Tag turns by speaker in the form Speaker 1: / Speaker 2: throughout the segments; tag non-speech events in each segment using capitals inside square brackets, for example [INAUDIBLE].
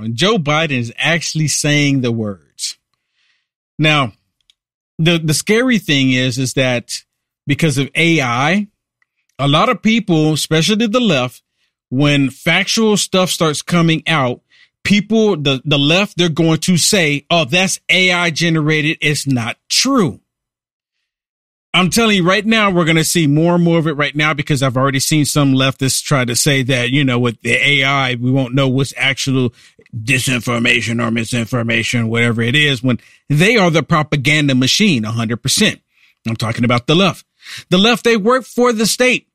Speaker 1: now, and Joe Biden is actually saying the words. Now, the the scary thing is is that because of AI, a lot of people, especially the left, when factual stuff starts coming out, people the the left they're going to say, "Oh, that's AI generated. It's not true." I'm telling you right now, we're going to see more and more of it right now because I've already seen some leftists try to say that, you know, with the AI, we won't know what's actual disinformation or misinformation, whatever it is, when they are the propaganda machine 100%. I'm talking about the left. The left, they work for the state,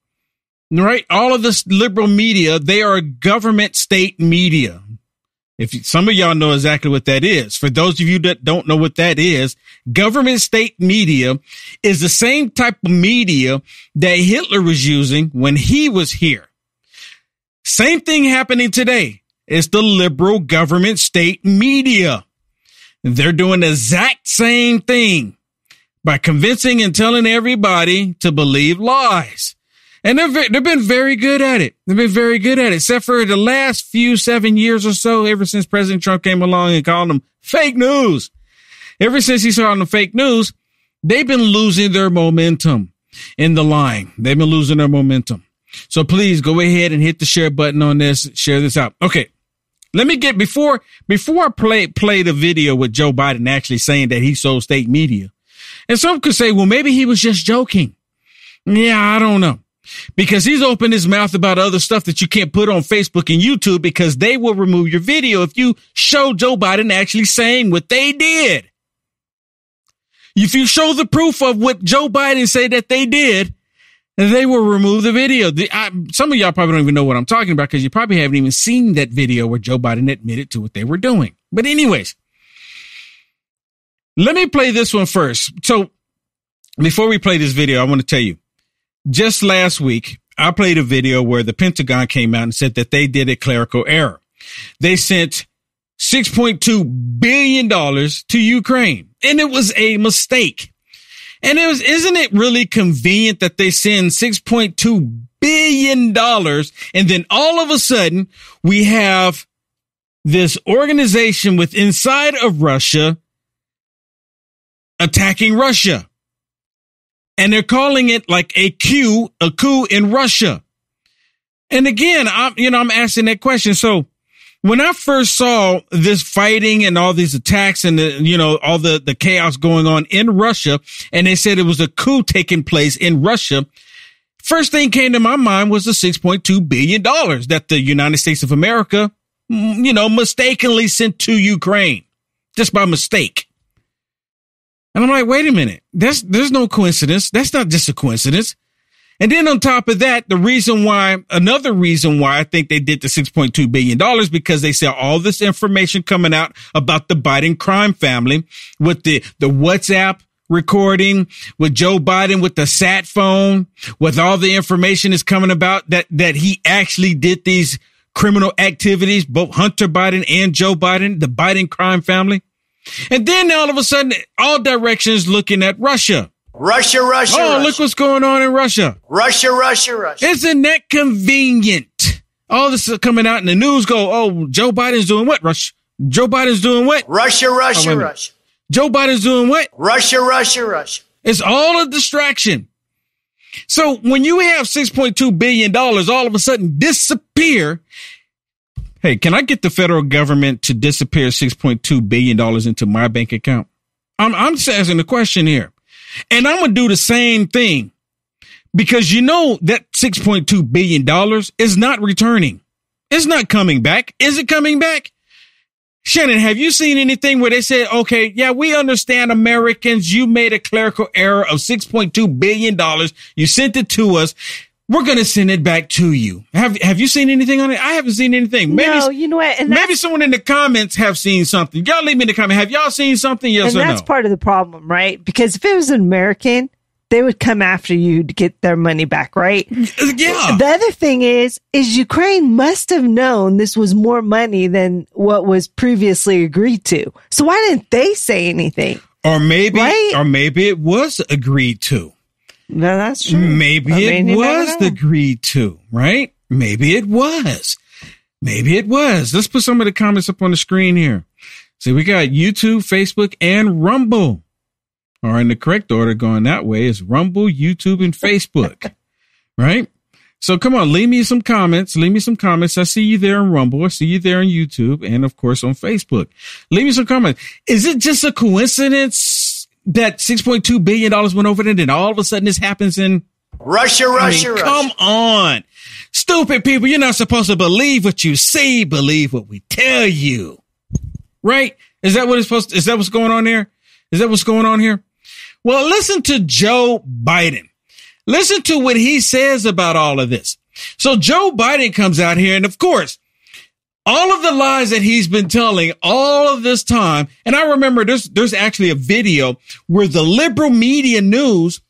Speaker 1: right? All of this liberal media, they are government state media. If some of y'all know exactly what that is, for those of you that don't know what that is, government state media is the same type of media that Hitler was using when he was here. Same thing happening today. It's the liberal government state media. They're doing the exact same thing by convincing and telling everybody to believe lies. And they've, they've been very good at it. They've been very good at it, except for the last few seven years or so, ever since President Trump came along and called them fake news. Ever since he saw the fake news, they've been losing their momentum in the line. They've been losing their momentum. So please go ahead and hit the share button on this. Share this out. Okay. Let me get before before I play play the video with Joe Biden actually saying that he sold state media. And some could say, well, maybe he was just joking. Yeah, I don't know because he's opened his mouth about other stuff that you can't put on Facebook and YouTube because they will remove your video if you show Joe Biden actually saying what they did. If you show the proof of what Joe Biden said that they did, they will remove the video. The, I, some of y'all probably don't even know what I'm talking about because you probably haven't even seen that video where Joe Biden admitted to what they were doing. But anyways, let me play this one first. So before we play this video, I want to tell you, just last week, I played a video where the Pentagon came out and said that they did a clerical error. They sent $6.2 billion to Ukraine and it was a mistake. And it was, isn't it really convenient that they send $6.2 billion and then all of a sudden we have this organization with inside of Russia attacking Russia and they're calling it like a coup, a coup in Russia. And again, I'm, you know, I'm asking that question. So when I first saw this fighting and all these attacks and the, you know, all the, the chaos going on in Russia, and they said it was a coup taking place in Russia, first thing came to my mind was the $6.2 billion that the United States of America, mm, you know, mistakenly sent to Ukraine just by mistake. And I'm like, wait a minute. There's, there's no coincidence. That's not just a coincidence. And then on top of that, the reason why, another reason why I think they did the $6.2 billion because they saw all this information coming out about the Biden crime family with the, the WhatsApp recording with Joe Biden with the sat phone with all the information is coming about that, that he actually did these criminal activities, both Hunter Biden and Joe Biden, the Biden crime family. And then all of a sudden, all directions looking at Russia.
Speaker 2: Russia, Russia.
Speaker 1: Oh,
Speaker 2: Russia.
Speaker 1: look what's going on in Russia.
Speaker 2: Russia, Russia, Russia.
Speaker 1: Isn't that convenient? All this is coming out in the news go, oh, Joe Biden's doing what? Russia. Joe Biden's doing what?
Speaker 2: Russia, oh, Russia,
Speaker 1: Oh, wait a minute.
Speaker 2: Russia.
Speaker 1: Joe Biden's doing what?
Speaker 2: Russia, Russia, Russia.
Speaker 1: It's all a distraction. So when you have $6.2 billion all of a sudden disappear, hey, can I get the federal government to disappear $6.2 billion into my bank account? I'm, I'm just asking the question here. And I'm going to do the same thing because you know that $6.2 billion is not returning. It's not coming back. Is it coming back? Shannon, have you seen anything where they said, okay, yeah, we understand Americans. You made a clerical error of $6.2 billion. You sent it to us. We're going to send it back to you. Have, have you seen anything on it? I haven't seen anything. Maybe,
Speaker 3: no, you know what? And
Speaker 1: maybe someone in the comments have seen something. Y'all leave me in the comment. Have y'all seen something? Yes
Speaker 3: and
Speaker 1: or
Speaker 3: that's
Speaker 1: no?
Speaker 3: part of the problem, right? Because if it was an American, they would come after you to get their money back, right?
Speaker 1: yeah.
Speaker 3: The other thing is, is Ukraine must have known this was more money than what was previously agreed to. So why didn't they say anything?
Speaker 1: Or maybe,
Speaker 3: Right?
Speaker 1: or maybe it was agreed to.
Speaker 3: No, that's true.
Speaker 1: Maybe
Speaker 3: I
Speaker 1: it
Speaker 3: mean,
Speaker 1: was
Speaker 3: the
Speaker 1: agreed too, right? Maybe it was. Maybe it was. Let's put some of the comments up on the screen here. See, we got YouTube, Facebook, and Rumble. Or in the correct order going that way is Rumble, YouTube, and Facebook. [LAUGHS] right? So come on, leave me some comments. Leave me some comments. I see you there on Rumble. I see you there on YouTube and of course on Facebook. Leave me some comments. Is it just a coincidence that $6.2 billion went over there and all of a sudden this happens in
Speaker 2: Russia, Russia,
Speaker 1: I mean,
Speaker 2: Russia.
Speaker 1: Come on. Stupid people, you're not supposed to believe what you see, believe what we tell you. Right? Is that what is supposed to, is that what's going on there? Is that what's going on here? Well, listen to Joe Biden. Listen to what he says about all of this. So Joe Biden comes out here and of course, all of the lies that he's been telling all of this time. And I remember there's, there's actually a video where the liberal media news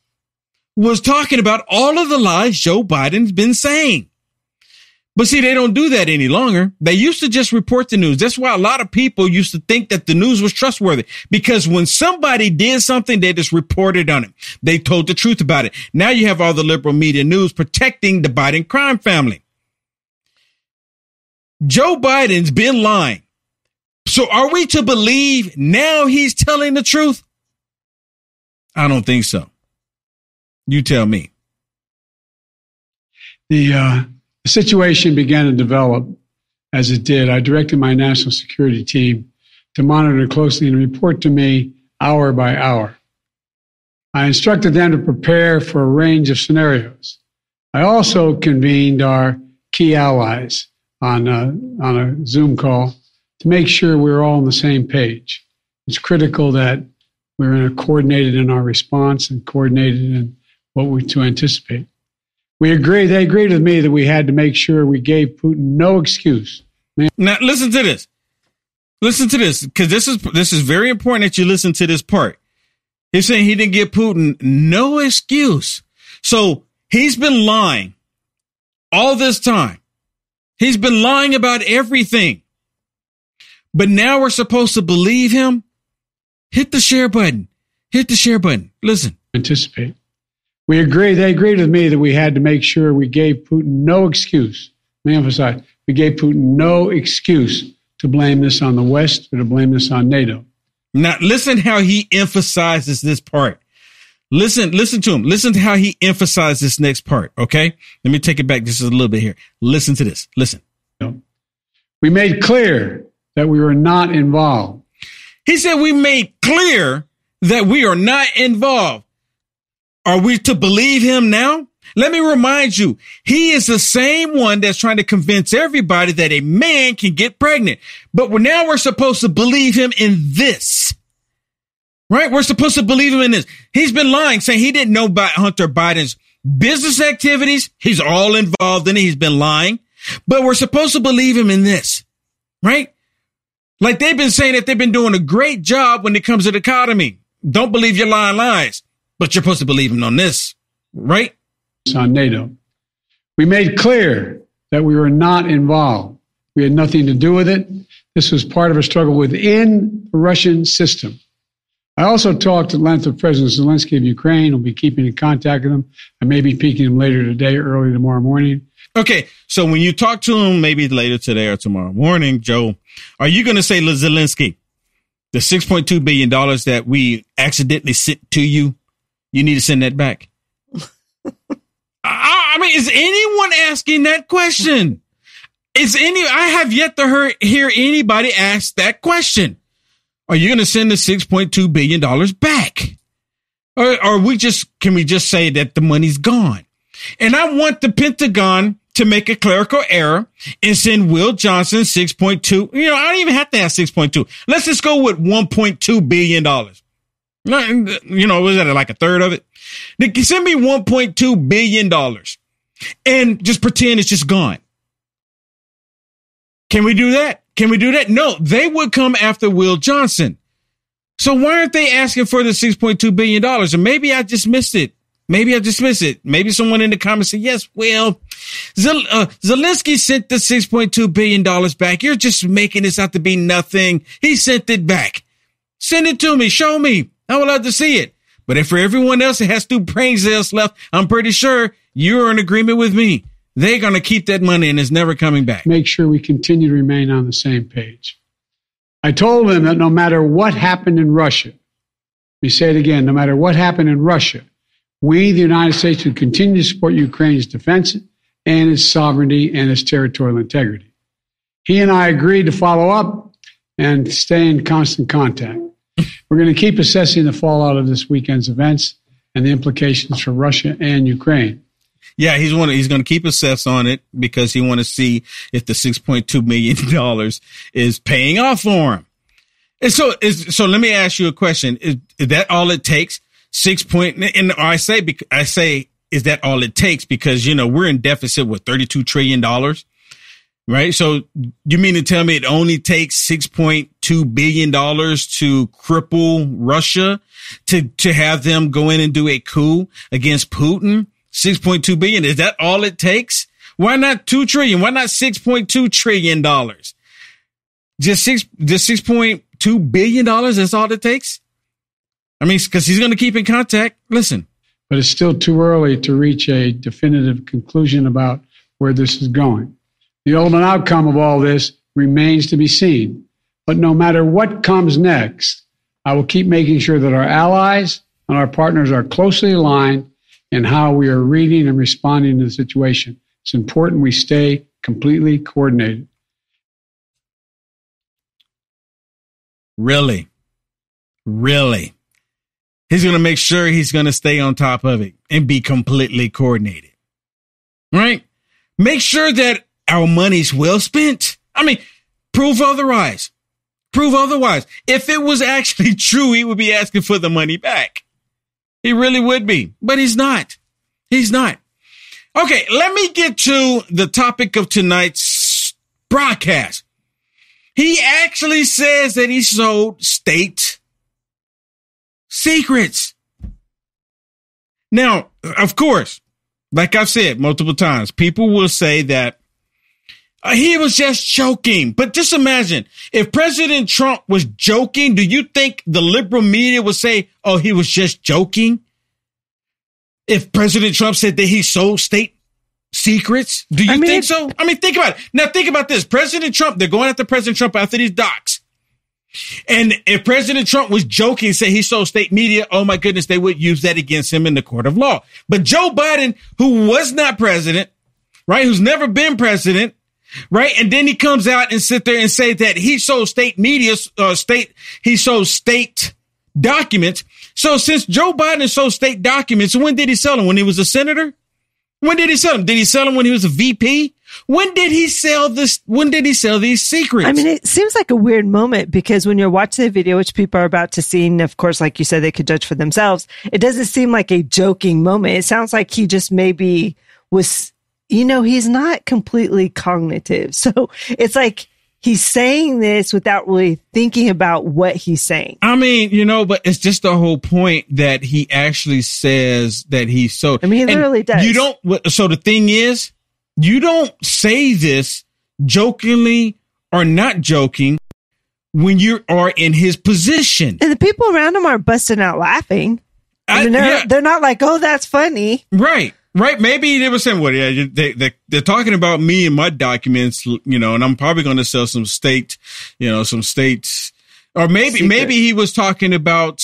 Speaker 1: was talking about all of the lies Joe Biden's been saying. But see, they don't do that any longer. They used to just report the news. That's why a lot of people used to think that the news was trustworthy because when somebody did something, they just reported on it. They told the truth about it. Now you have all the liberal media news protecting the Biden crime family. Joe Biden's been lying. So are we to believe now he's telling the truth? I don't think so. You tell me.
Speaker 4: The, uh, situation began to develop as it did. I directed my national security team to monitor closely and report to me hour by hour. I instructed them to prepare for a range of scenarios. I also convened our key allies on a, on a Zoom call to make sure we we're all on the same page. It's critical that we're coordinated in our response and coordinated in what we to anticipate. We agree. They agreed with me that we had to make sure we gave Putin no excuse.
Speaker 1: Man. Now listen to this. Listen to this because this is this is very important that you listen to this part. He's saying he didn't give Putin no excuse. So he's been lying all this time. He's been lying about everything. But now we're supposed to believe him. Hit the share button. Hit the share button. Listen.
Speaker 4: Anticipate. We agree. They agreed with me that we had to make sure we gave Putin no excuse. Let me emphasize: we gave Putin no excuse to blame this on the West or to blame this on NATO.
Speaker 1: Now, listen how he emphasizes this part. Listen, listen to him. Listen to how he emphasizes this next part. Okay, let me take it back just a little bit here. Listen to this. Listen.
Speaker 4: We made clear that we were not involved.
Speaker 1: He said we made clear that we are not involved. Are we to believe him now? Let me remind you, he is the same one that's trying to convince everybody that a man can get pregnant. But we're, now we're supposed to believe him in this. Right? We're supposed to believe him in this. He's been lying, saying he didn't know about Hunter Biden's business activities. He's all involved in it. He's been lying. But we're supposed to believe him in this. Right? Like they've been saying that they've been doing a great job when it comes to the economy. Don't believe your lying lies but you're supposed to believe him on this, right?
Speaker 4: On NATO. We made clear that we were not involved. We had nothing to do with it. This was part of a struggle within the Russian system. I also talked at length with President Zelensky of Ukraine. We'll be keeping in contact with him. I may be peeking him later today, or early tomorrow morning.
Speaker 1: Okay, so when you talk to him, maybe later today or tomorrow morning, Joe, are you going to say, Zelensky, the $6.2 billion that we accidentally sent to you, you need to send that back. [LAUGHS] I, I, mean, is anyone asking that question? Is any, I have yet to hear, hear anybody ask that question. Are you going to send the $6.2 billion back? Or are we just, can we just say that the money's gone? And I want the Pentagon to make a clerical error and send Will Johnson 6.2. You know, I don't even have to have 6.2. Let's just go with $1.2 billion. You know, was that like a third of it? Send me $1.2 billion and just pretend it's just gone. Can we do that? Can we do that? No, they would come after Will Johnson. So why aren't they asking for the $6.2 billion? And maybe I just missed it. Maybe I just missed it. Maybe someone in the comments said, yes, well, Zel- uh, Zelensky sent the $6.2 billion back. You're just making this out to be nothing. He sent it back. Send it to me. Show me. I would love to see it. But if for everyone else that has two brain cells left, I'm pretty sure you're in agreement with me. They're going to keep that money and it's never coming back.
Speaker 4: Make sure we continue to remain on the same page. I told them that no matter what happened in Russia, let me say it again, no matter what happened in Russia, we, the United States, would continue to support Ukraine's defense and its sovereignty and its territorial integrity. He and I agreed to follow up and stay in constant contact. [LAUGHS] We're going to keep assessing the fallout of this weekend's events and the implications for Russia and Ukraine.
Speaker 1: Yeah, he's want he's going to keep assess on it because he want to see if the six point two million [LAUGHS] dollars is paying off for him. And so, is so let me ask you a question: Is, is that all it takes? Six point, and I say, I say, is that all it takes? Because you know we're in deficit with thirty two trillion dollars, right? So you mean to tell me it only takes six point two billion dollars to cripple Russia to to have them go in and do a coup against Putin? 6.2 billion. Is that all it takes? Why not 2 trillion? Why not 6.2 trillion dollars? Just six, just 6.2 billion dollars. That's all it takes. I mean, cause he's going to keep in contact. Listen,
Speaker 4: but it's still too early to reach a definitive conclusion about where this is going. The ultimate outcome of all this remains to be seen. But no matter what comes next, I will keep making sure that our allies and our partners are closely aligned and how we are reading and responding to the situation. It's important we stay completely coordinated.
Speaker 1: Really? Really? He's going to make sure he's going to stay on top of it and be completely coordinated. Right? Make sure that our money's well spent. I mean, prove otherwise. Prove otherwise. If it was actually [LAUGHS] true, he would be asking for the money back. He really would be, but he's not. He's not. Okay, let me get to the topic of tonight's broadcast. He actually says that he sold state secrets. Now, of course, like I've said multiple times, people will say that Uh, he was just joking. But just imagine if President Trump was joking, do you think the liberal media would say, oh, he was just joking? If President Trump said that he sold state secrets, do you I mean, think so? I mean, think about it. Now, think about this. President Trump, they're going after President Trump after these docs. And if President Trump was joking, say he sold state media, oh my goodness, they would use that against him in the court of law. But Joe Biden, who was not president, right, who's never been president, right? And then he comes out and sit there and say that he sold state media, uh, state, he sold state documents. So since Joe Biden sold state documents, when did he sell them? When he was a senator? When did he sell them? Did he sell them when he was a VP? When did he sell this? When did he sell these secrets?
Speaker 3: I mean, it seems like a weird moment because when you're watching the video, which people are about to see, and of course, like you said, they could judge for themselves. It doesn't seem like a joking moment. It sounds like he just maybe was you know, he's not completely cognitive. [LAUGHS] So it's like he's saying this without really thinking about what he's saying.
Speaker 1: I mean, you know, but it's just the whole point that he actually says that he's so.
Speaker 3: I mean, he literally does.
Speaker 1: You don't. So the thing is, you don't say this jokingly or not joking when you are in his position.
Speaker 3: And the people around him are busting out laughing. I, I mean, they're, yeah. they're not like, oh, that's funny.
Speaker 1: Right. Right. Maybe they were saying, well, yeah, they, they, they're talking about me and my documents, you know, and I'm probably going to sell some state, you know, some states, or maybe, Secret. maybe he was talking about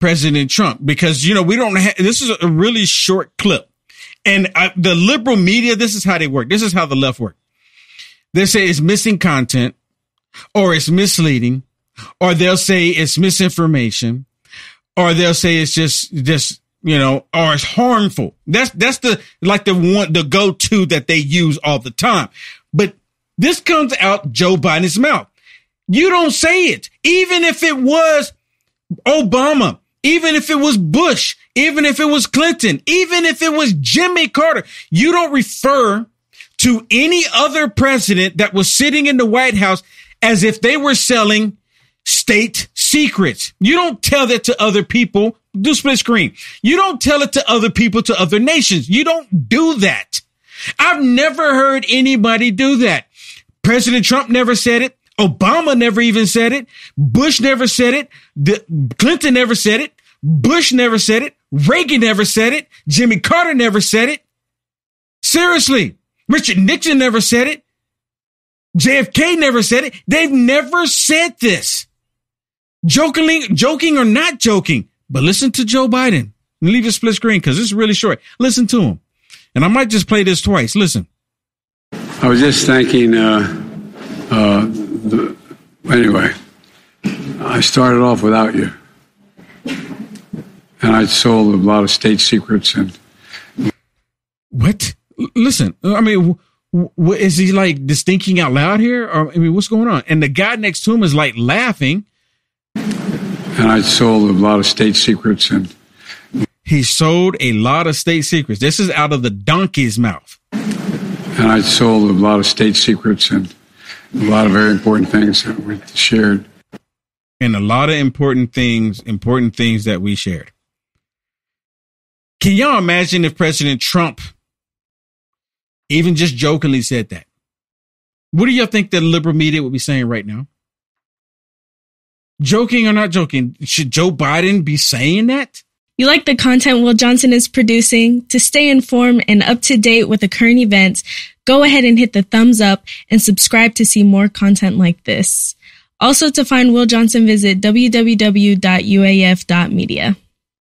Speaker 1: President Trump because, you know, we don't have, this is a really short clip. And I, the liberal media, this is how they work. This is how the left work. They say it's missing content or it's misleading or they'll say it's misinformation or they'll say it's just, just you know, or it's harmful. That's, that's the, like the one, the go to that they use all the time. But this comes out Joe Biden's mouth. You don't say it. Even if it was Obama, even if it was Bush, even if it was Clinton, even if it was Jimmy Carter, you don't refer to any other president that was sitting in the White House as if they were selling state secrets. You don't tell that to other people. Do split screen. You don't tell it to other people, to other nations. You don't do that. I've never heard anybody do that. President Trump never said it. Obama never even said it. Bush never said it. The, Clinton never said it. Bush never said it. Reagan never said it. Jimmy Carter never said it. Seriously. Richard Nixon never said it. JFK never said it. They've never said this. Jokingly, joking or not joking. But listen to Joe Biden. Leave a split screen because it's really short. Listen to him. And I might just play this twice. Listen.
Speaker 4: I was just thanking, uh, uh, the, anyway, I started off without you. And I sold a lot of state secrets and.
Speaker 1: What? Listen, I mean, what is he like just thinking out loud here? Or I mean, what's going on? And the guy next to him is like laughing.
Speaker 4: And I sold a lot of state secrets and.
Speaker 1: He sold a lot of state secrets. This is out of the donkey's mouth.
Speaker 4: And I sold a lot of state secrets and a lot of very important things that we shared.
Speaker 1: And a lot of important things, important things that we shared. Can y'all imagine if President Trump even just jokingly said that? What do y'all think the liberal media would be saying right now? Joking or not joking, should Joe Biden be saying that?
Speaker 5: You like the content Will Johnson is producing? To stay informed and up to date with the current events, go ahead and hit the thumbs up and subscribe to see more content like this. Also, to find Will Johnson, visit www.uaf.media.